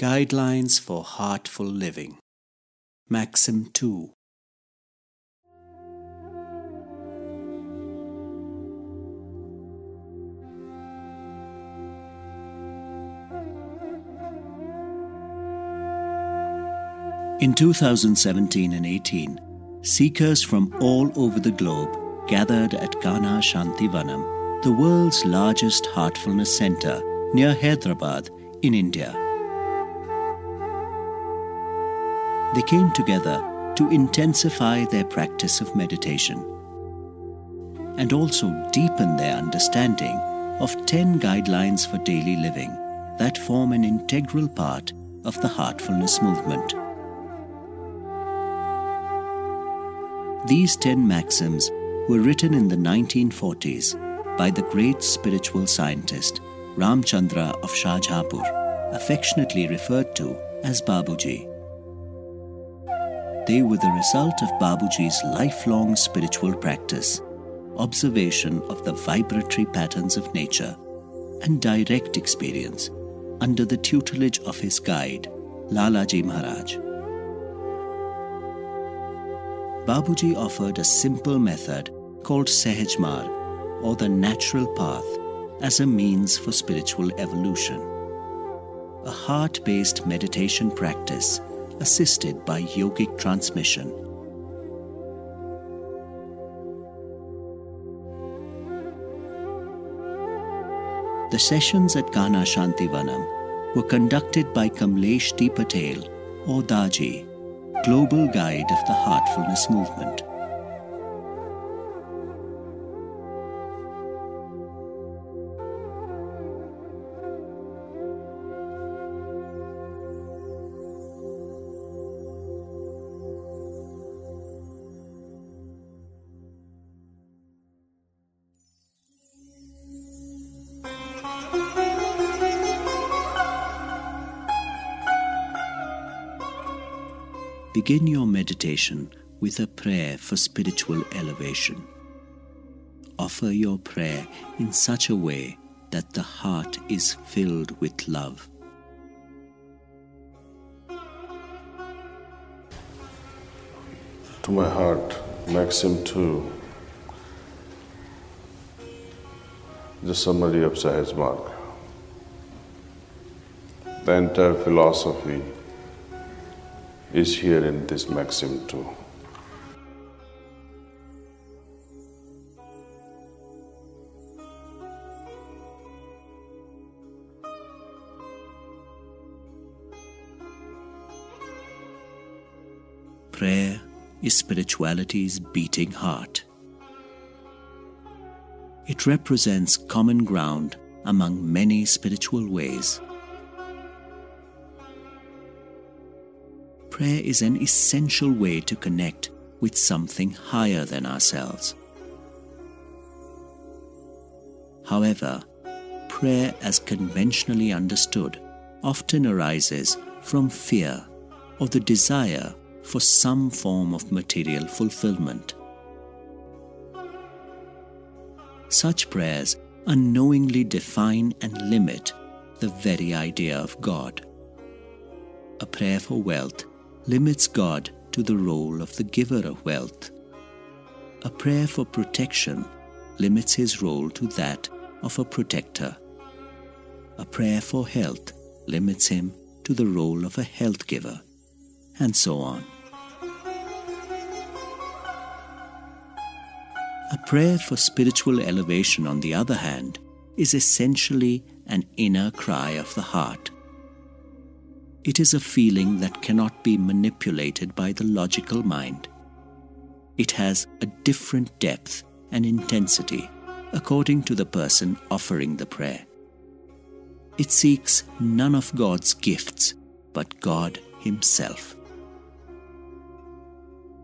Guidelines for Heartful Living. Maxim 2. In 2017 and 18, seekers from all over the globe gathered at Kanha Shantivanam, the world's largest heartfulness center near Hyderabad in India. They came together to intensify their practice of meditation and also deepen their understanding of 10 guidelines for daily living that form an integral part of the heartfulness movement. These 10 maxims were written in the 1940s by the great spiritual scientist Ramchandra of Shahjahanpur, affectionately referred to as Babuji. They were the result of Babuji's lifelong spiritual practice, observation of the vibratory patterns of nature, and direct experience under the tutelage of his guide, Lalaji Maharaj. Babuji offered a simple method called Sahaj Marg, or the natural path, as a means for spiritual evolution. A heart based meditation practice assisted by yogic transmission. The sessions at Kanha Shantivanam were conducted by Kamlesh D. Patel, or Daji, global guide of the Heartfulness Movement. Begin your meditation with a prayer for spiritual elevation. Offer your prayer in such a way that the heart is filled with love. To my heart, Maxim 2, the summary of Sahaj Marg. The entire philosophy is here in this maxim too. Prayer is spirituality's beating heart. It represents common ground among many spiritual ways. Prayer is an essential way to connect with something higher than ourselves. However, prayer as conventionally understood often arises from fear or the desire for some form of material fulfillment. Such prayers unknowingly define and limit the very idea of God. A prayer for wealth limits God to the role of the giver of wealth. A prayer for protection limits his role to that of a protector. A prayer for health limits him to the role of a health giver, and so on. A prayer for spiritual elevation, on the other hand, is essentially an inner cry of the heart it is a feeling that cannot be manipulated by the logical mind. It has a different depth and intensity according to the person offering the prayer. It seeks none of God's gifts but God Himself.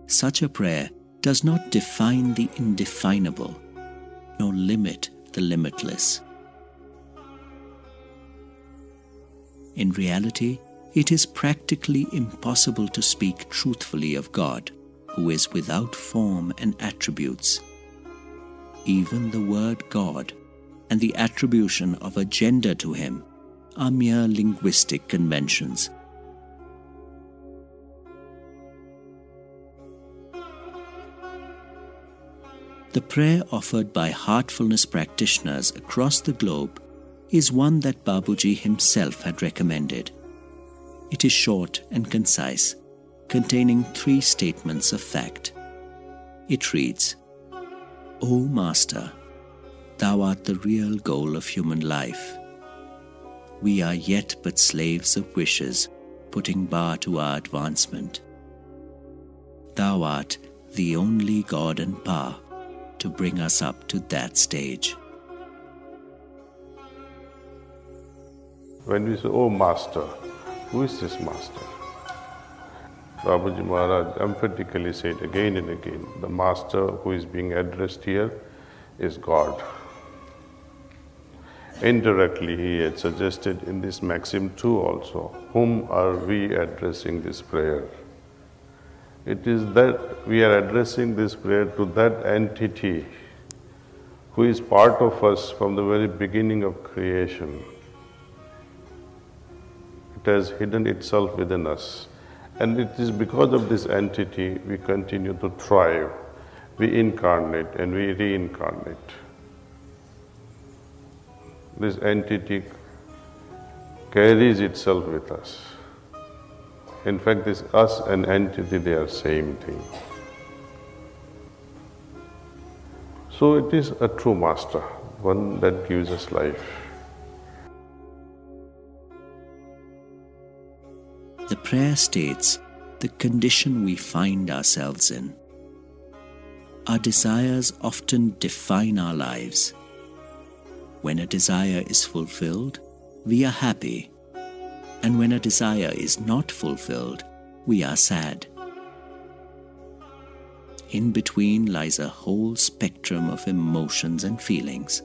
Such a prayer does not define the indefinable nor limit the limitless. In reality, it is practically impossible to speak truthfully of God, who is without form and attributes. Even the word God and the attribution of a gender to him are mere linguistic conventions. The prayer offered by heartfulness practitioners across the globe is one that Babuji himself had recommended. It is short and concise, containing three statements of fact. It reads O Master, Thou art the real goal of human life. We are yet but slaves of wishes, putting bar to our advancement. Thou art the only God and power to bring us up to that stage. When we say, Oh Master, who is this Master? Babuji Maharaj emphatically said again and again the Master who is being addressed here is God. Indirectly, he had suggested in this maxim too also whom are we addressing this prayer? It is that we are addressing this prayer to that entity who is part of us from the very beginning of creation. Has hidden itself within us. And it is because of this entity we continue to thrive. We incarnate and we reincarnate this entity carries itself with us. In fact, this us and entity, they are same thing. So it is a true master, one that gives us life. The prayer states the condition we find ourselves in. Our desires often define our lives when a desire is fulfilled, we are happy. And when a desire is not fulfilled, we are sad. In between lies a whole spectrum of emotions and feelings.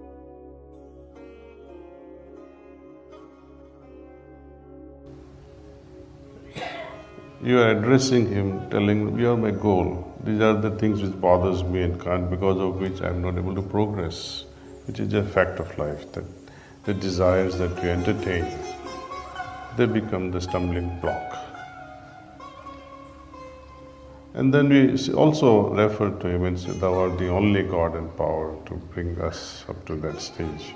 You are addressing him, telling him, You are my goal. These are the things which bothers me and can't, because of which I am not able to progress. It is a fact of life that the desires that we entertain, they become the stumbling block. And then we also refer to him and say, Thou art the only God and power to bring us up to that stage.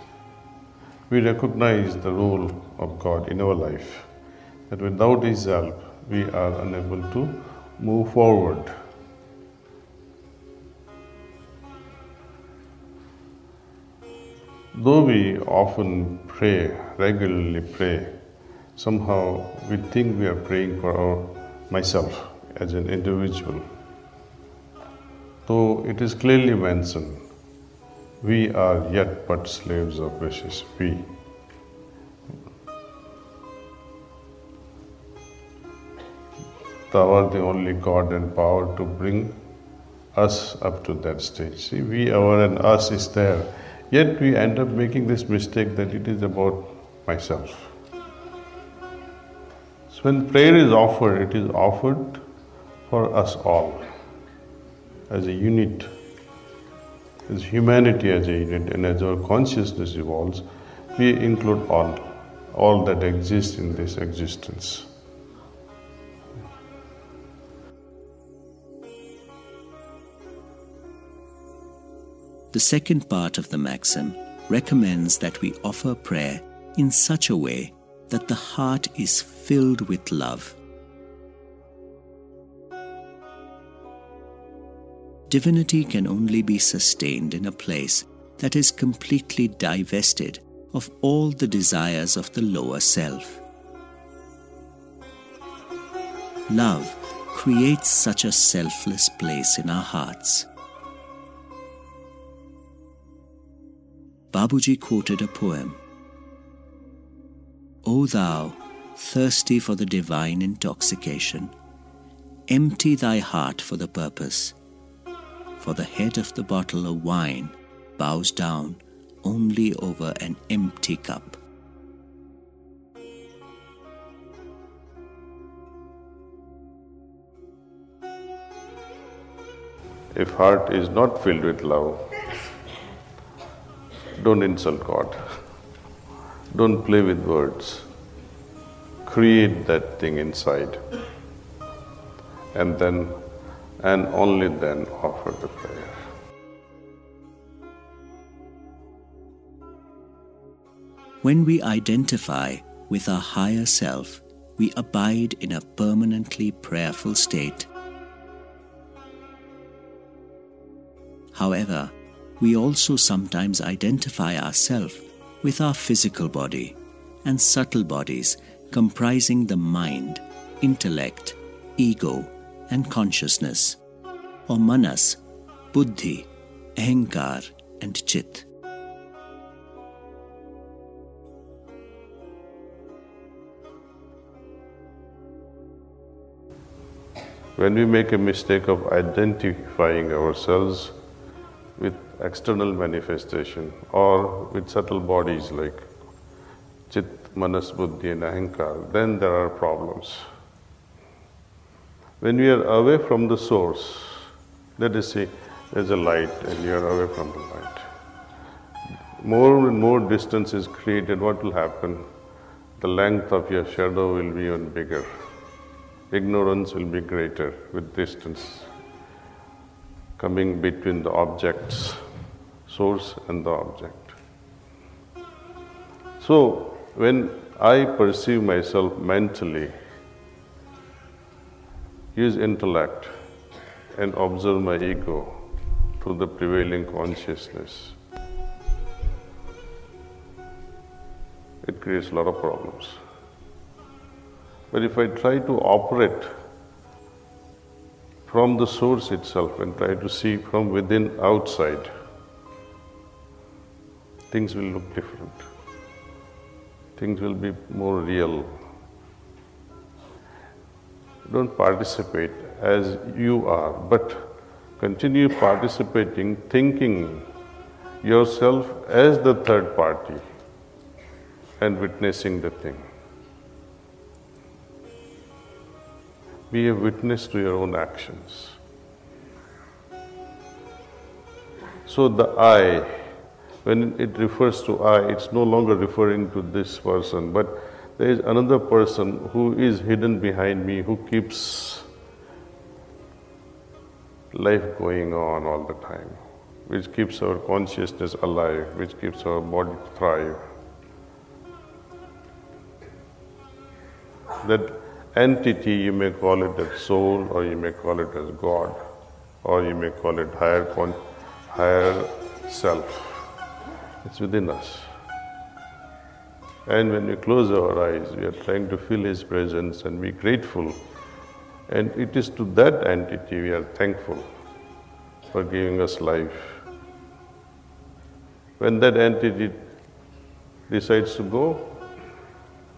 We recognize the role of God in our life, that without His help, we are unable to move forward. Though we often pray, regularly pray, somehow we think we are praying for our, myself as an individual. Though it is clearly mentioned, we are yet but slaves of wishes. We. Thou art the only God and power to bring us up to that stage. See, we, our, and us is there Yet we end up making this mistake that it is about myself. So when prayer is offered, it is offered for us all as a unit, as humanity as a unit, and as our consciousness evolves, we include all, all that exists in this existence. The second part of the maxim recommends that we offer prayer in such a way that the heart is filled with love. Divinity can only be sustained in a place that is completely divested of all the desires of the lower self. Love creates such a selfless place in our hearts. Babuji quoted a poem O thou, thirsty for the divine intoxication, empty thy heart for the purpose, for the head of the bottle of wine bows down only over an empty cup. If heart is not filled with love, don't insult God. Don't play with words. create that thing inside. And then, and only then offer the prayer. When we identify with our higher self, we abide in a permanently prayerful state. However, we also sometimes identify ourselves with our physical body and subtle bodies comprising the mind, intellect, ego, and consciousness, or manas, buddhi, ahankar, and chit. When we make a mistake of identifying ourselves with external manifestation or with subtle bodies like chit, manas, buddhi, and ahankar, then there are problems. When we are away from the source, let us say there's a light and you are away from the light. More and more distance is created, what will happen? The length of your shadow will be even bigger. Ignorance will be greater with distance coming between the objects, source and the object. So, when I perceive myself mentally, use intellect, and observe my ego through the prevailing consciousness, it creates a lot of problems. But if I try to operate from the source itself and try to see from within outside, things will look different. Things will be more real. Don't participate as you are, but continue participating, thinking yourself as the third party and witnessing the thing. Be a witness to your own actions. So the I, when it refers to I, it's no longer referring to this person, but there is another person who is hidden behind me, who keeps life going on all the time, which keeps our consciousness alive, which keeps our body thrive. That entity, you may call it as soul, or you may call it as God, or you may call it higher, con- higher self. It's within us. And when we close our eyes, we are trying to feel His presence and be grateful. And it is to that entity we are thankful for giving us life. When that entity decides to go,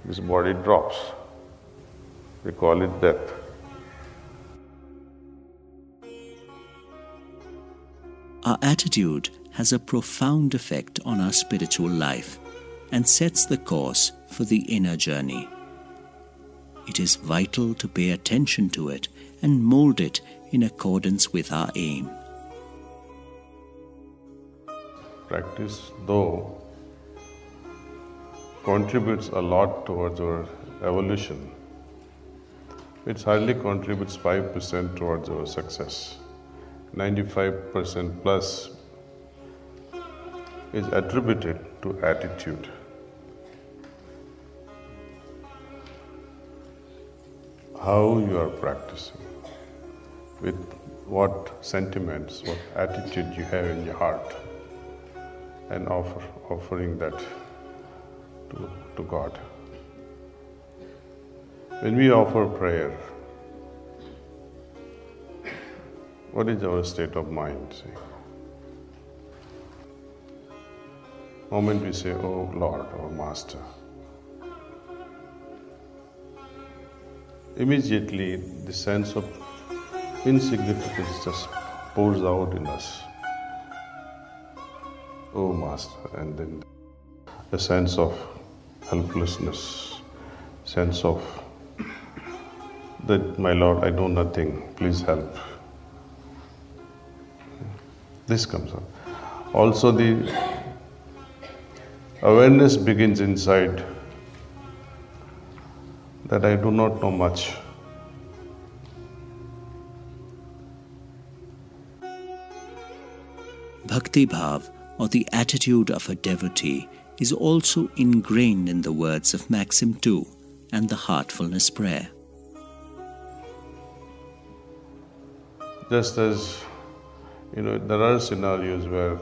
this body drops. We call it death. Our attitude has a profound effect on our spiritual life and sets the course for the inner journey. It is vital to pay attention to it and mold it in accordance with our aim. Practice, though, contributes a lot towards our evolution. It hardly contributes 5% towards our success. 95% plus is attributed to attitude. How you are practicing, with what sentiments, what attitude you have in your heart, and offer, offering that to, to God. When we offer prayer, what is our state of mind? See? Moment we say, Oh Lord, oh Master, immediately the sense of insignificance just pours out in us. Oh Master, and then a sense of helplessness, sense of that my Lord, I know nothing, please help. This comes up. Also, the awareness begins inside that I do not know much. Bhakti Bhav, or the attitude of a devotee, is also ingrained in the words of Maxim 2 and the Heartfulness Prayer. Just as, you know, there are scenarios where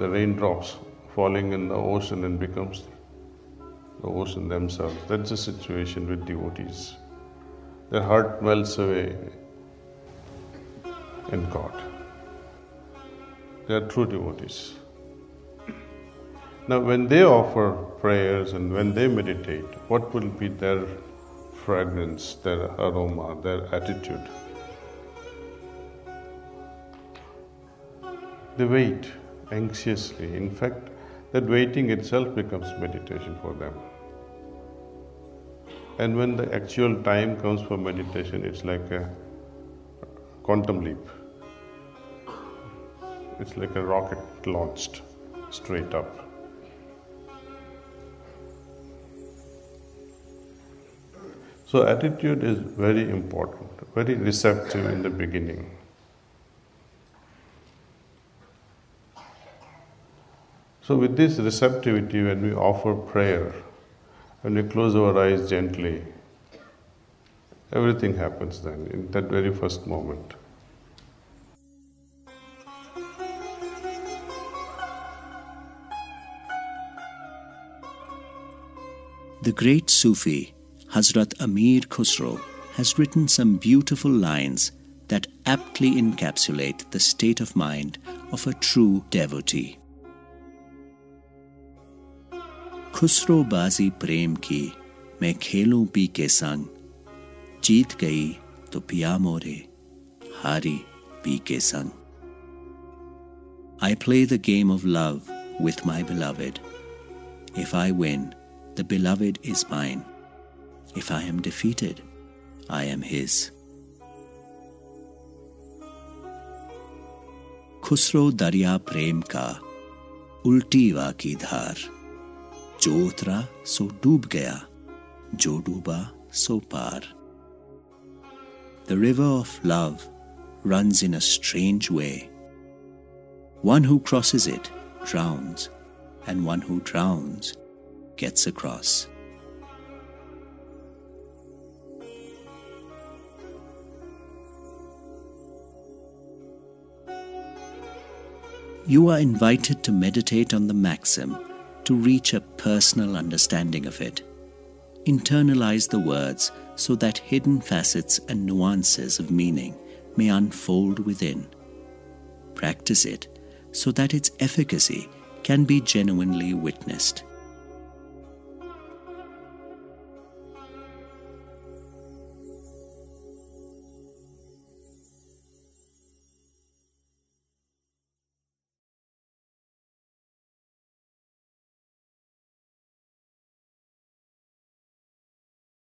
the raindrops falling in the ocean and becomes the ocean themselves. That's the situation with devotees. Their heart melts away in God. They are true devotees. Now, when they offer prayers and when they meditate, what will be their fragrance, their aroma, their attitude? They wait anxiously. In fact, that waiting itself becomes meditation for them. And when the actual time comes for meditation, it's like a quantum leap. It's like a rocket launched straight up. So, attitude is very important, very receptive in the beginning. So, with this receptivity, when we offer prayer, when we close our eyes gently, everything happens then in that very first moment. The great Sufi Hazrat Amir Khusro has written some beautiful lines that aptly encapsulate the state of mind of a true devotee. खुसरोबाजी प्रेम की मैं खेलूं P के संग। जीत गई तो पिया मोरे, हारी पी के संग। I play the game of love with my beloved if I win the beloved is mine if I am defeated I am his Khusro दरिया प्रेम का उल्टी वा की धार। जो उतरा सो डूब गया जो डूबा so par. The river of love runs in a strange way. One who crosses it drowns, and one who drowns gets across. you are invited to meditate on the maxim to reach a personal understanding of it. Internalize the words so that hidden facets and nuances of meaning may unfold within. Practice it so that its efficacy can be genuinely witnessed.